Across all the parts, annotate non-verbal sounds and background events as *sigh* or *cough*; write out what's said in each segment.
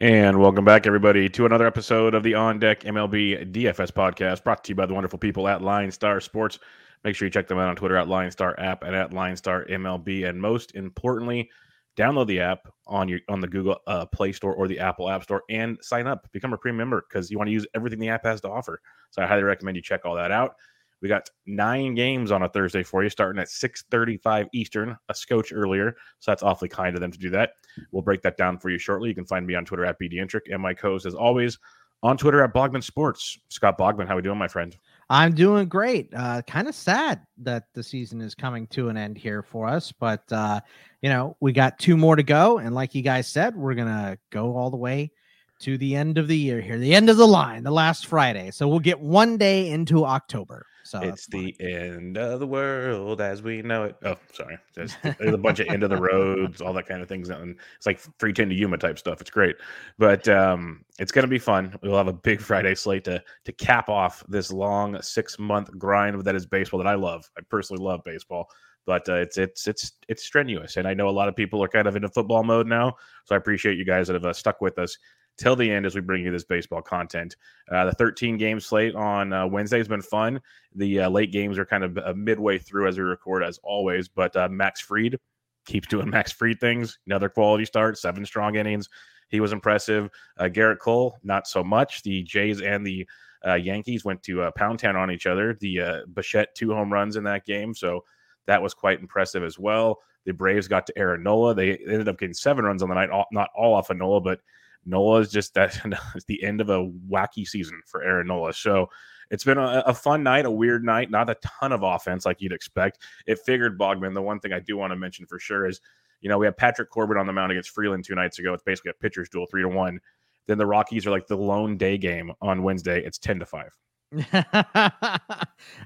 And welcome back, everybody, to another episode of the On Deck MLB DFS podcast brought to you by the wonderful people at Line Star Sports. Make sure you check them out on Twitter at Line Star app and at Line Star MLB. And most importantly, download the app on your on the Google uh, Play Store or the Apple App Store and sign up. Become a premium member because you want to use everything the app has to offer. So I highly recommend you check all that out. We got nine games on a Thursday for you, starting at 6:35 Eastern, a scotch earlier. So that's awfully kind of them to do that. We'll break that down for you shortly. You can find me on Twitter at BDintric and my co-host, as always, on Twitter at Bogman Sports. Scott Bogman, how we doing, my friend? I'm doing great. Uh, kind of sad that the season is coming to an end here for us, but uh, you know we got two more to go, and like you guys said, we're gonna go all the way to the end of the year here, the end of the line, the last Friday. So we'll get one day into October. So it's the end of the world as we know it. Oh, sorry. There's, *laughs* there's a bunch of end of the roads, all that kind of things. And it's like 310 to Yuma type stuff. It's great. But um, it's going to be fun. We'll have a big *laughs* Friday slate to, to cap off this long six month grind that is baseball that I love. I personally love baseball but uh, it's it's it's it's strenuous and i know a lot of people are kind of into football mode now so i appreciate you guys that have uh, stuck with us till the end as we bring you this baseball content. Uh, the 13 game slate on uh, Wednesday has been fun. The uh, late games are kind of uh, midway through as we record, as always. But uh, Max Fried keeps doing *laughs* Max Fried things. Another quality start, seven strong innings. He was impressive. Uh, Gerrit Cole, not so much. The Jays and the Yankees went to Pound Town on each other. The uh, Bichette two home runs in that game, so that was quite impressive as well. The Braves got to Aaron Nola. They ended up getting seven runs on the night, not all off of Nola, but Nola is just that *laughs* it's the end of a wacky season for Aaron Nola. So it's been a, a, fun night, a weird night, not a ton of offense like you'd expect. It figured Bogman. The one thing I do want to mention for sure is, you know, we have Patrick Corbin on the mound against Freeland two nights ago. It's basically a pitcher's duel, three to one. Then the Rockies are like the lone day game on Wednesday. It's ten to five. *laughs*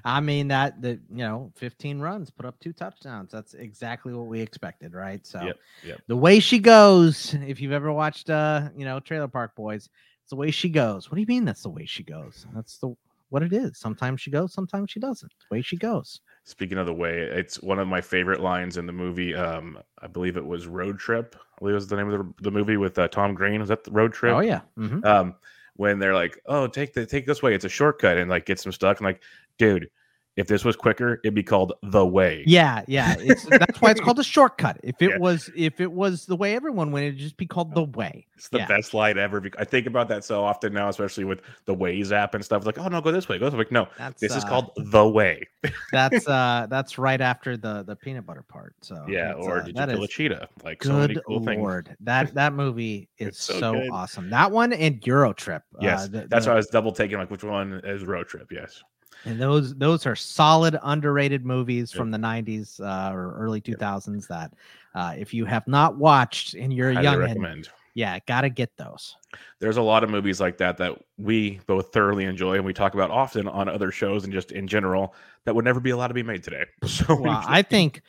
I mean that the you know 15 runs, put up two touchdowns. That's exactly what we expected, right? So yep, yep. the way she goes, if you've ever watched uh, you know, Trailer Park Boys, it's the way she goes. What do you mean that's the way she goes? That's the what it is. Sometimes she goes, sometimes she doesn't. The way she goes. Speaking of the way, it's one of my favorite lines in the movie. Um, I believe it was Road Trip. I believe was the name of the, the movie with uh, Tom Green. Is that the Road Trip? Oh yeah. Mm-hmm. Um, when they're like, "Oh, take the take this way. It's a shortcut," and like get them stuck. I'm like, dude, if this was quicker, it'd be called the way. Yeah, yeah. that's why it's called a *laughs* shortcut. If it yeah. was, if it was the way everyone went, it'd just be called the way. It's the yeah. best line ever. I think about that so often now, especially with the Waze app and stuff. Like, oh no, go this way, go this way. No, that's, this uh, is called the way. that's *laughs* uh, that's right after the the peanut butter part. So yeah, or uh, did you kill a cheetah? Like good so many cool lord, things. that that movie *laughs* is so, so awesome. That one and Euro Trip. Yes, uh, the, that's the, why I was double taking. Like, which one is Road Trip? Yes. And those those are solid underrated movies from the 90s uh, or early 2000s that uh, if you have not watched and you're young recommend. yeah, got to get those. There's a lot of movies like that that we both thoroughly enjoy and we talk about often on other shows and just in general that would never be allowed to be made today. *laughs* So well, I think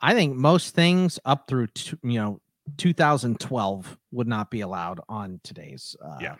I think most things up through t- you know 2012 would not be allowed on today's uh, yeah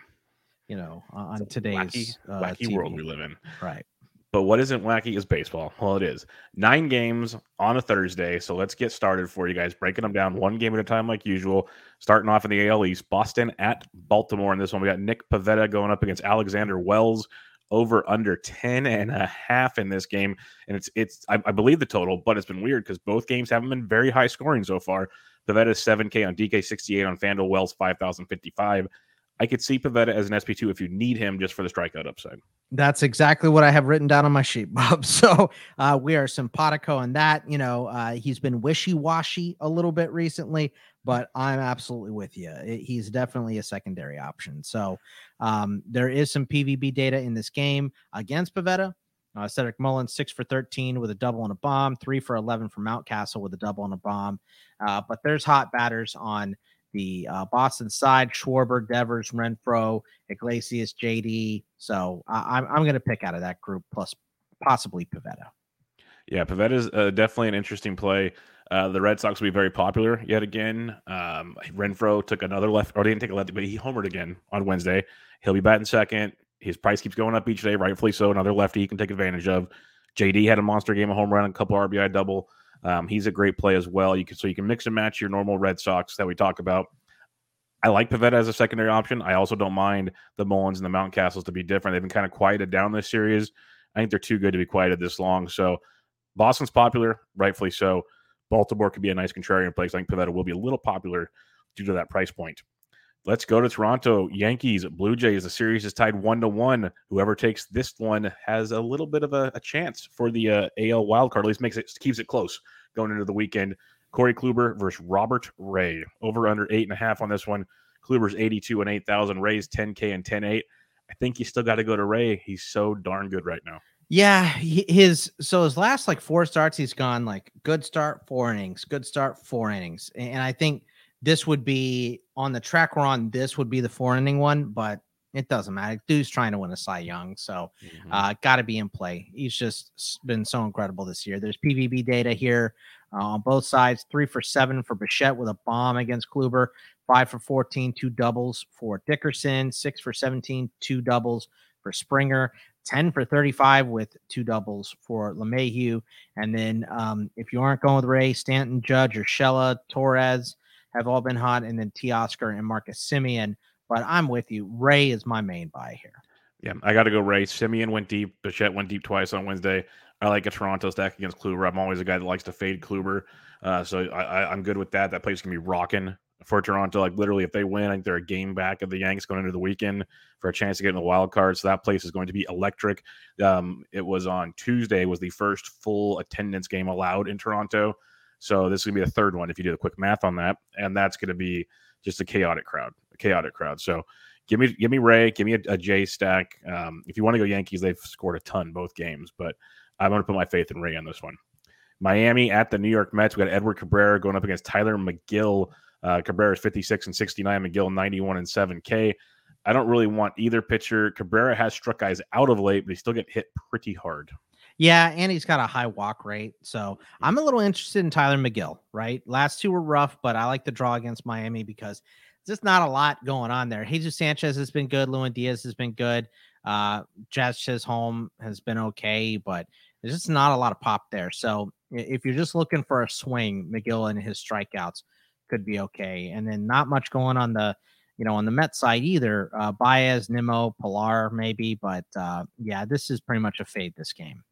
you know on today's wacky, uh, wacky world we live in right but what isn't wacky is baseball. Well, it is. Nine games on a Thursday. So let's get started for you guys, breaking them down one game at a time, like usual. Starting off in the AL East, Boston at Baltimore. In this one, we got Nick Pivetta going up against Alexander Wells over under 10 and a half in this game. And it's, it's, I, I believe the total, but it's been weird because both games haven't been very high scoring so far. Pivetta 7K on DK 68 on FanDuel Wells 5,055. I could see Pivetta as an SP2 if you need him just for the strikeout upside. That's exactly what I have written down on my sheet, *laughs* Bob. So uh, we are simpatico on that. You know, uh, he's been wishy washy a little bit recently, but I'm absolutely with you. He's definitely a secondary option. So um, there is some PVB data in this game against Pivetta. Uh, Cedric Mullins, six for 13 with a double and a bomb, three for 11 for Mountcastle with a double and a bomb. Uh, but there's hot batters on the uh, Boston side, Schwarber, Devers, Renfroe, Iglesias, JD. So I'm, I'm going to pick out of that group plus possibly Pivetta. Yeah, Pivetta is uh, definitely an interesting play. Uh, the Red Sox will be very popular yet again. Um, Renfroe took another left, or didn't take a left, but he homered again on Wednesday. He'll be batting second. His price keeps going up each day, rightfully so. Another lefty he can take advantage of. JD had a monster game, a home run, and a couple RBI double. Um, he's a great play as well. You can so you can mix and match your normal Red Sox that we talk about. I like Pivetta as a secondary option. I also don't mind the Mullins and the Mountcastles to be different. They've been kind of quieted down this series. I think they're too good to be quieted this long. So Boston's popular, rightfully so. Baltimore could be a nice contrarian place. I think Pivetta will be a little popular due to that price point. Let's go to Toronto. Yankees, Blue Jays. The series is tied one to one. Whoever takes this one has a little bit of a, a chance for the uh, AL wildcard. At least makes it keeps it close going into the weekend. Corey Kluber versus Robert Ray. Over under eight and a half on this one. Kluber's 82 and 8,000. Ray's 10K and 10 8. I think you still got to go to Ray. He's so darn good right now. Yeah, his so his last like four starts, he's gone like good start, four innings, good start, four innings, and I think this would be on the track we're on. This would be the four inning one, but it doesn't matter. Dude's trying to win a Cy Young, so mm-hmm. uh, got to be in play. He's just been so incredible this year. There's PVB data here uh, on both sides. Three for seven for Bichette with a bomb against Kluber. Five for 14, two doubles for Dickerson. Six for 17, two doubles for Springer. 10 for 35 with two doubles for LeMahieu. And then um, if you aren't going with Ray, Stanton, Judge, or Shella, Torres have all been hot. And then Teoscar and Marcus Semien. but I'm with you. Ray is my main buy here. Yeah, I got to go Ray. Semien went deep. Bichette went deep twice on Wednesday. I like a Toronto stack against Kluber. I'm always a guy that likes to fade Kluber. Uh, so I, am good with that. That place can be rocking for Toronto. Like literally, if they win, I think they're a game back of the Yanks going into the weekend for a chance to get in the wild card. So that place is going to be electric. Um, it was on Tuesday was the first full attendance game allowed in Toronto. So this is gonna be the third one if you do the quick math on that, and that's gonna be just a chaotic crowd a chaotic crowd. So give me give me Ray, give me a, a J stack. Um, if you want to go Yankees, they've scored a ton both games, but I'm to put my faith in Ray on this one. Miami at the New York Mets. We got Edward Cabrera going up against Tylor Megill. Uh, Cabrera is 56 and 69. Megill 91 and 7K. I don't really want either pitcher. Cabrera has struck guys out of late, but he still get hit pretty hard. Yeah, and he's got a high walk rate. So I'm a little interested in Tylor Megill, right? Last two were rough, but I like the draw against Miami because there's just not a lot going on there. Jesus Sanchez has been good. Lewin Diaz has been good. Uh, Jazz Chisholm has been okay, but there's just not a lot of pop there. So if you're just looking for a swing, Megill and his strikeouts could be okay. And then not much going on the, you know, on the Met side either. Uh, Baez, Nimmo, Pilar, maybe, but uh, yeah, this is pretty much a fade this game.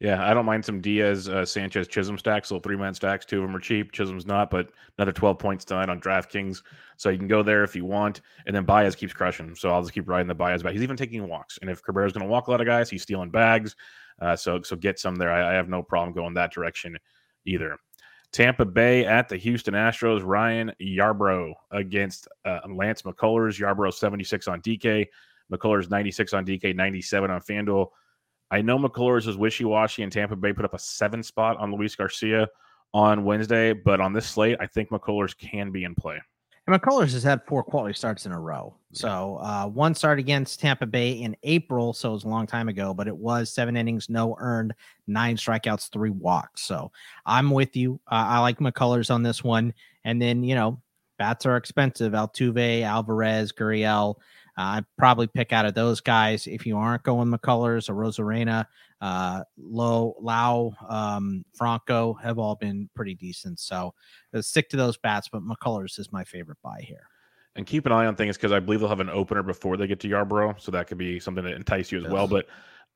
Yeah, I don't mind some Diaz, uh, Sanchez, Chisholm stacks. So three man stacks. Two of them are cheap. Chisholm's not, but another 12 points tonight on DraftKings. So you can go there if you want. And then Baez keeps crushing. So I'll just keep riding the Baez back. He's even taking walks. And if Cabrera's going to walk a lot of guys, he's stealing bags. Uh, so so get some there. I, I, have no problem going that direction either. Tampa Bay at the Houston Astros. Ryan Yarbrough against uh, Lance McCullers. Yarbrough 76 on DK. McCullers 96 on DK, 97 on FanDuel. I know McCullers was wishy washy, and Tampa Bay put up a seven spot on Luis Garcia on Wednesday, but on this slate, I think McCullers can be in play. And McCullers has had four quality starts in a row. So uh, one start against Tampa Bay in April, so it was a long time ago, but it was seven innings, no earned, nine strikeouts, three walks. So I'm with you. Uh, I like McCullers on this one. And then, you know, bats are expensive. Altuve, Alvarez, Gurriel. Uh, I'd probably pick out of those guys if you aren't going McCullers or Arozarena, uh, Lowe, Lau, um, Franco have all been pretty decent. So uh, stick to those bats, but McCullers is my favorite buy here. And keep an eye on things because I believe they'll have an opener before they get to Yarbrough, so that could be something to entice you as well. But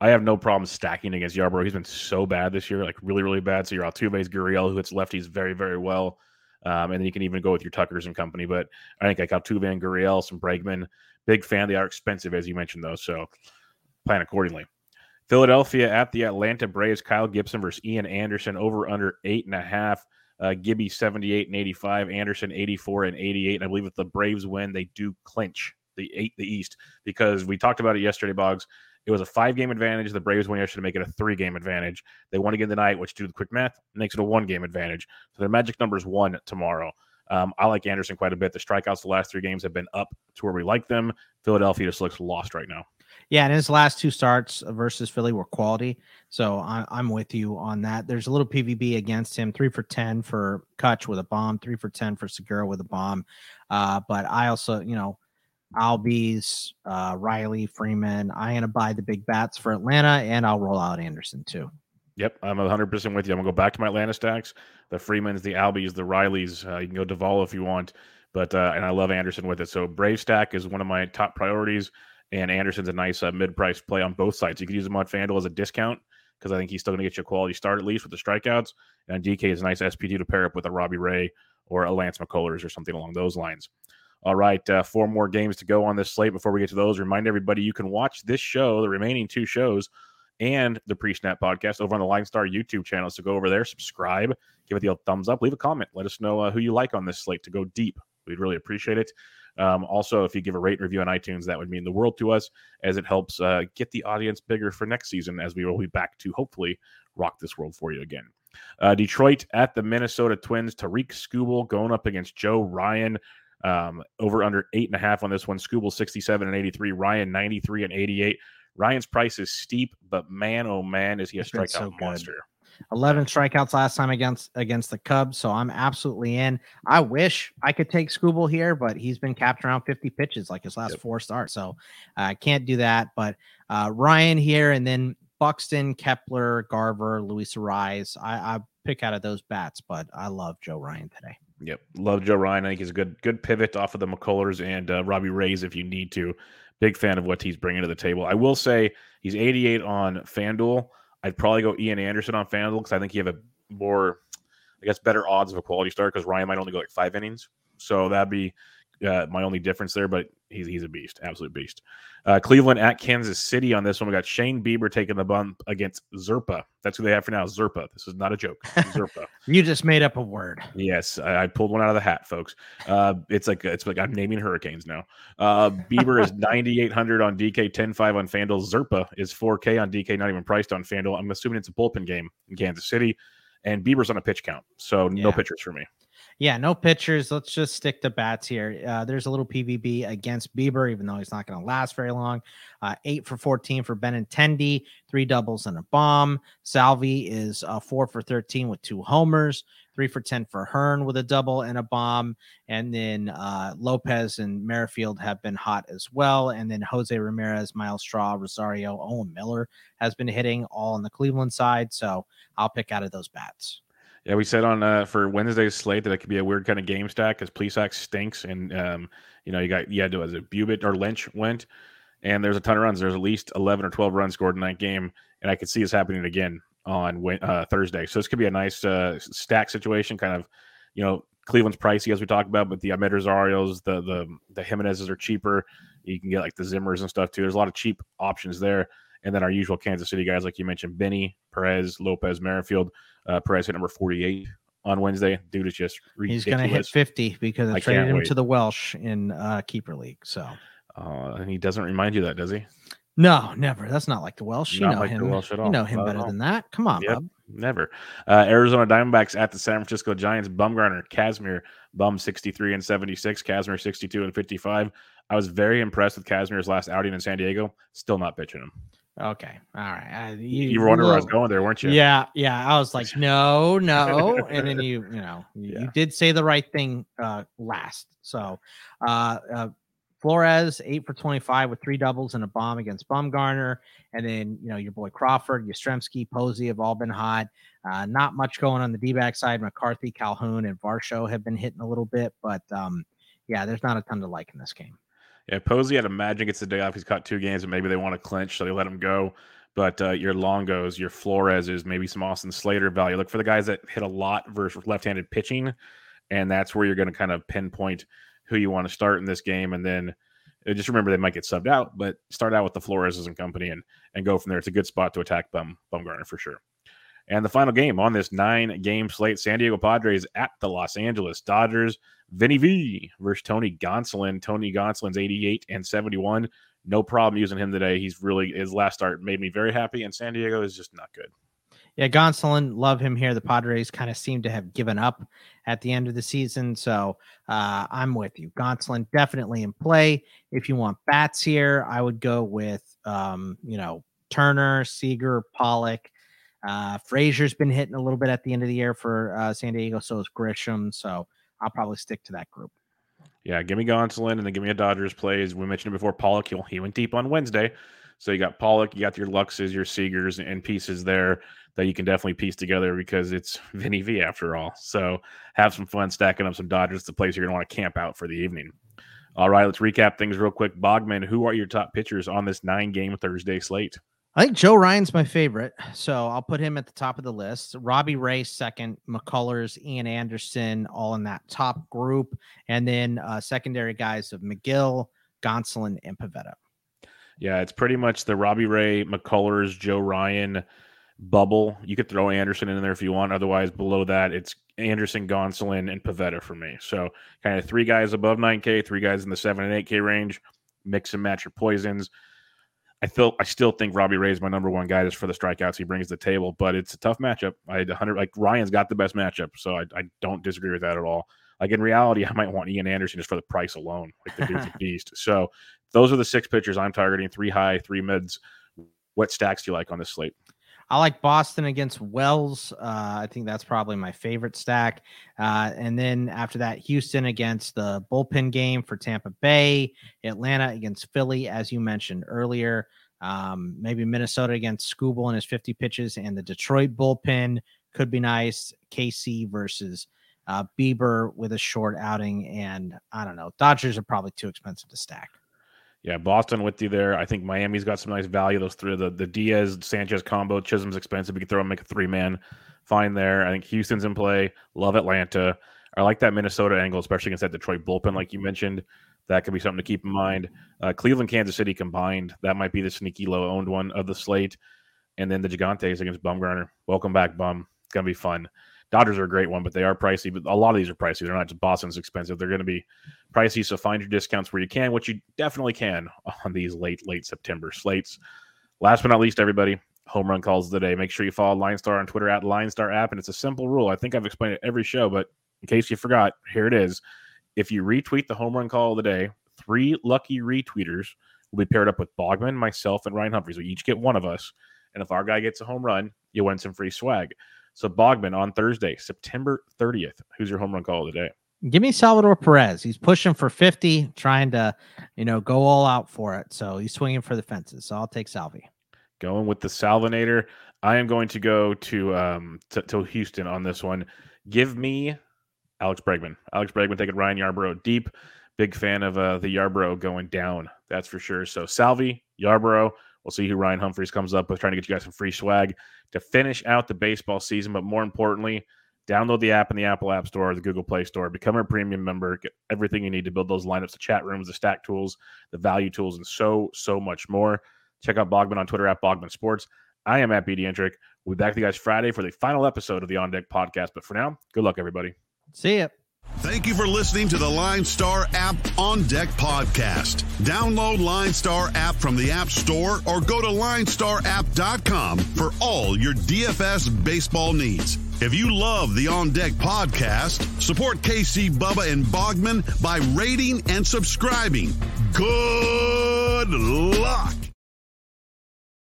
I have no problem stacking against Yarbrough. He's been so bad this year, like really, really bad. So your Altuve's Gurriel, who hits lefties very, very well. Um, and then you can even go with your Tuckers and company. But I think like Altuve and Gurriel, some Bregman, Big fan. They are expensive, as you mentioned, though. So plan accordingly. Philadelphia at the Atlanta Braves. Kyle Gibson versus Ian Anderson over under eight and a half. Uh, Gibby 78 and 85, Anderson 84 and 88. And I believe if the Braves win, they do clinch the eight the East because we talked about it yesterday, Boggs. It was a five game advantage. The Braves won yesterday to make it a three game advantage. They won again tonight, which, do the quick math, makes it a one game advantage. So their magic number is one tomorrow. Um, I like Anderson quite a bit. The strikeouts the last three games have been up to where we like them. Philadelphia just looks lost right now. Yeah, and his last two starts versus Philly were quality. So I, am with you on that. There's a little PVB against him, three for 10 for Cutch with a bomb, three for 10 for Segura with a bomb. Uh, but I also, you know, Albies, uh, Riley, Freeman. I am going to buy the big bats for Atlanta, and I'll roll out Anderson too. Yep, I'm 100% with you. I'm going to go back to my Atlanta stacks. The Freemans, the Albies, the Rileys. Uh, you can go Duvall if you want. But, uh, and I love Anderson with it. So Brave stack is one of my top priorities. And Anderson's a nice uh, mid price play on both sides. You could use him on FanDuel as a discount because I think he's still going to get you a quality start at least with the strikeouts. And DK is a nice SP2 to pair up with a Robbie Ray or a Lance McCullers or something along those lines. All right, uh, four more games to go on this slate. Before we get to those, remind everybody you can watch this show, the remaining two shows, and the pre snap podcast over on the Line Star YouTube channel. So go over there, subscribe, give it the old thumbs up, leave a comment, let us know uh, who you like on this slate to go deep. We'd really appreciate it. Um, also, if you give a rate and review on iTunes, that would mean the world to us as it helps uh, get the audience bigger for next season as we will be back to hopefully rock this world for you again. Uh, Detroit at the Minnesota Twins. Tarik Skubal going up against Joe Ryan. Um, over under eight and a half on this one. Skubal 67 and 83, Ryan 93 and 88. Ryan's price is steep, but man, oh man, is he a strikeout so monster. 11 strikeouts last time against against the Cubs, so I'm absolutely in. I wish I could take Skubal here, but he's been capped around 50 pitches like his last yep. four starts, so I uh, can't do that. But uh, Ryan here, and then Buxton, Kepler, Garver, Luis Arraez. I, I pick out of those bats, but I love Joe Ryan today. Yep, love Joe Ryan. I think he's a good good pivot off of the McCullers and uh, Robbie Rays if you need to. Big fan of what he's bringing to the table. I will say he's 88 on FanDuel. I'd probably go Ian Anderson on FanDuel because I think you have a more, I guess, better odds of a quality start because Ryan might only go like five innings. So that'd be uh, my only difference there, but he's he's a beast, absolute beast. Uh, Cleveland at Kansas City on this one. We got Shane Bieber taking the bump against Zerpa. That's who they have for now. Zerpa. This is not a joke. *laughs* Zerpa. you just made up a word. Yes, I, I, pulled one out of the hat, folks. Uh, it's like it's like I'm naming hurricanes now. Uh, Bieber is *laughs* 9,800 on DK, 10.5 on Fanduel. Zerpa is 4K on DK, not even priced on Fanduel. I'm assuming it's a bullpen game in Kansas City, and Bieber's on a pitch count, so yeah. no pitchers for me. Yeah, no pitchers. Let's just stick to bats here. Uh, there's a little PVB against Bieber, even though he's not going to last very long. Uh, eight for 14 for Benintendi, three doubles and a bomb. Salvi is uh, four for 13 with two homers, three for 10 for Hearn with a double and a bomb. And then uh, Lopez and Merrifield have been hot as well. And then Jose Ramirez, Myles Straw, Rosario, Owen Miller has been hitting all on the Cleveland side. So I'll pick out of those bats. Yeah, we said on uh, for Wednesday's slate that it could be a weird kind of game stack because Plesac stinks, and um, you know you got you had to was it Bubic or Lynch went, and there's a ton of runs. There's at least eleven or twelve runs scored in that game, and I could see this happening again on uh, Thursday. So this could be a nice uh, stack situation, kind of you know Cleveland's pricey as we talked about, but the Amed Rosarios, the the the Jimenez's are cheaper. You can get like the Zimmers and stuff too. There's a lot of cheap options there, and then our usual Kansas City guys like you mentioned, Benny Perez, Lopez, Merrifield uh, Perez hit number 48 on Wednesday. Dude is just ridiculous. He's going to hit 50 because I, I traded him wait. to the Welsh in uh, Keeper League. So, uh, and he doesn't remind you that, does he? No, never. That's not like the Welsh. You not know like him. Welsh at all. You know him not better than that. Come on, yep, bub. Never. Uh, Arizona Diamondbacks at the San Francisco Giants. Bumgarner, Kazmir, Bum 63 and 76, Kazmir 62 and 55. I was very impressed with Kazmir's last outing in San Diego. Still not pitching him. Okay. All right. Uh, you, you were wondering where I was going there, weren't you? Yeah. Yeah. I was like, no, no. *laughs* and then you, you know, you, yeah. you did say the right thing uh, last. So, uh, uh, Flores, eight for 25 with three doubles and a bomb against Bumgarner. And then, you know, your boy Crawford, Yastrzemski, Posey have all been hot. Uh, not much going on the D back side. McCarthy, Calhoun, and Varsho have been hitting a little bit. But um, yeah, there's not a ton to like in this game. Yeah, Posey, I'd imagine gets the day off. He's caught two games, and maybe they want to clinch, so they let him go. But uh, your Longos, your Flores is maybe some Austin Slater value. Look for the guys that hit a lot versus left-handed pitching, and that's where you're going to kind of pinpoint who you want to start in this game. And then uh, just remember they might get subbed out, but start out with the Flores and company and and go from there. It's a good spot to attack Bum Bumgarner for sure. And the final game on this nine game slate San Diego Padres at the Los Angeles Dodgers. Vinny V versus Tony Gonsolin. Tony Gonsolin's 88 and 71. No problem using him today. He's really, his last start made me very happy, and San Diego is just not good. Yeah, Gonsolin, love him here. The Padres kind of seem to have given up at the end of the season. So uh, I'm with you. Gonsolin definitely in play. If you want bats here, I would go with, um, you know, Turner, Seager, Pollock. Uh, Frazier's been hitting a little bit at the end of the year for uh, San Diego. So is Grisham. So I'll probably stick to that group. Yeah, give me Gonsolin and then give me a Dodgers plays. We mentioned it before. Pollock, he went deep on Wednesday. So you got Pollock, you got your Luxes, your Seagers, and pieces there that you can definitely piece together because it's *laughs* Vinny V after all. So have some fun stacking up some Dodgers, the place you're going to want to camp out for the evening. All right, let's recap things real quick. Bogman, who are your top pitchers on this nine game Thursday slate? I think Joe Ryan's my favorite, so I'll put him at the top of the list. Robbie Ray second, McCullers, Ian Anderson, all in that top group, and then uh, secondary guys of Megill, Gonsolin, and Pivetta. Yeah, it's pretty much the Robbie Ray, McCullers, Joe Ryan bubble. You could throw Anderson in there if you want. Otherwise, below that, it's Anderson, Gonsolin, and Pivetta for me. So kind of three guys above 9K, three guys in the 7 and 8K range. Mix and match your poisons. I feel I still think Robbie Ray is my number one guy just for the strikeouts he brings to the table, but it's a tough matchup. I had 100 like Ryan's got the best matchup, so I, I don't disagree with that at all. Like in reality, *laughs* I might want Ian Anderson just for the price alone. Like the dude's a *laughs* beast. So those are the six pitchers I'm targeting: three high, three mids. What stacks do you like on this slate? I like Boston against Wells. Uh, I think that's probably my favorite stack. Uh, and then after that, Houston against the bullpen game for Tampa Bay, Atlanta against Philly, as you mentioned earlier. Um, maybe Minnesota against Skubal and his 50 pitches, and the Detroit bullpen could be nice. KC versus uh, Bieber with a short outing, and I don't know. Dodgers are probably too expensive to stack. Yeah, Boston with you there. I think Miami's got some nice value. Those three, the, the Diaz Sanchez combo. Chisholm's expensive. We can throw him, make a three man. Fine there. I think Houston's in play. Love Atlanta. I like that Minnesota angle, especially against that Detroit bullpen, like you mentioned. That could be something to keep in mind. Uh, Cleveland, Kansas City combined. That might be the sneaky low owned one of the slate. And then the Gigantes against Bumgarner. Welcome back, Bum. It's gonna be fun. Dodgers are a great one, but they are pricey. But a lot of these are pricey. They're not just Boston's expensive. They're going to be pricey. So find your discounts where you can, which you definitely can *laughs* on these late, late September slates. Last but not least, everybody, home run calls of the day. Make sure you follow Line Star on Twitter at Line Star app. And it's a simple rule. I think I've explained it every show, but in case you forgot, here it is. If you retweet the home run call of the day, three lucky retweeters will be paired up with Bogman, myself, and Ryan Humphreys. We each get one of us. And if our guy gets a home run, you win some free swag. So Bogman on Thursday, September 30th. Who's your home run call of the day? Give me Salvador Perez. He's pushing for 50, trying to, you know, go all out for it. So he's swinging for the fences. So I'll take Salvi. Going with the Salvinator. I am going to go to um to, to Houston on this one. Give me Alex Bregman. Alex Bregman taking Ryan Yarbrough deep. Big fan of uh, the Yarbrough going down. That's for sure. So Salvi, Yarbrough, We'll see who Ryan Humphreys comes up with, trying to get you guys some free swag to finish out the baseball season. But more importantly, download the app in the Apple App Store or the Google Play Store. Become a premium member. Get everything you need to build those lineups, the chat rooms, the stack tools, the value tools, and so, so much more. Check out Bogman on Twitter at Bogman Sports. I am at BD Intric. We'll be back with you guys Friday for the final episode of the On Deck podcast. But for now, good luck, everybody. See ya. Thank you for listening to the Line Star app on deck podcast. Download Line Star app from the App Store or go to linestarapp.com for all your DFS baseball needs. If you love the On Deck podcast, support KC Bubba and Bogman by rating and subscribing. Good luck.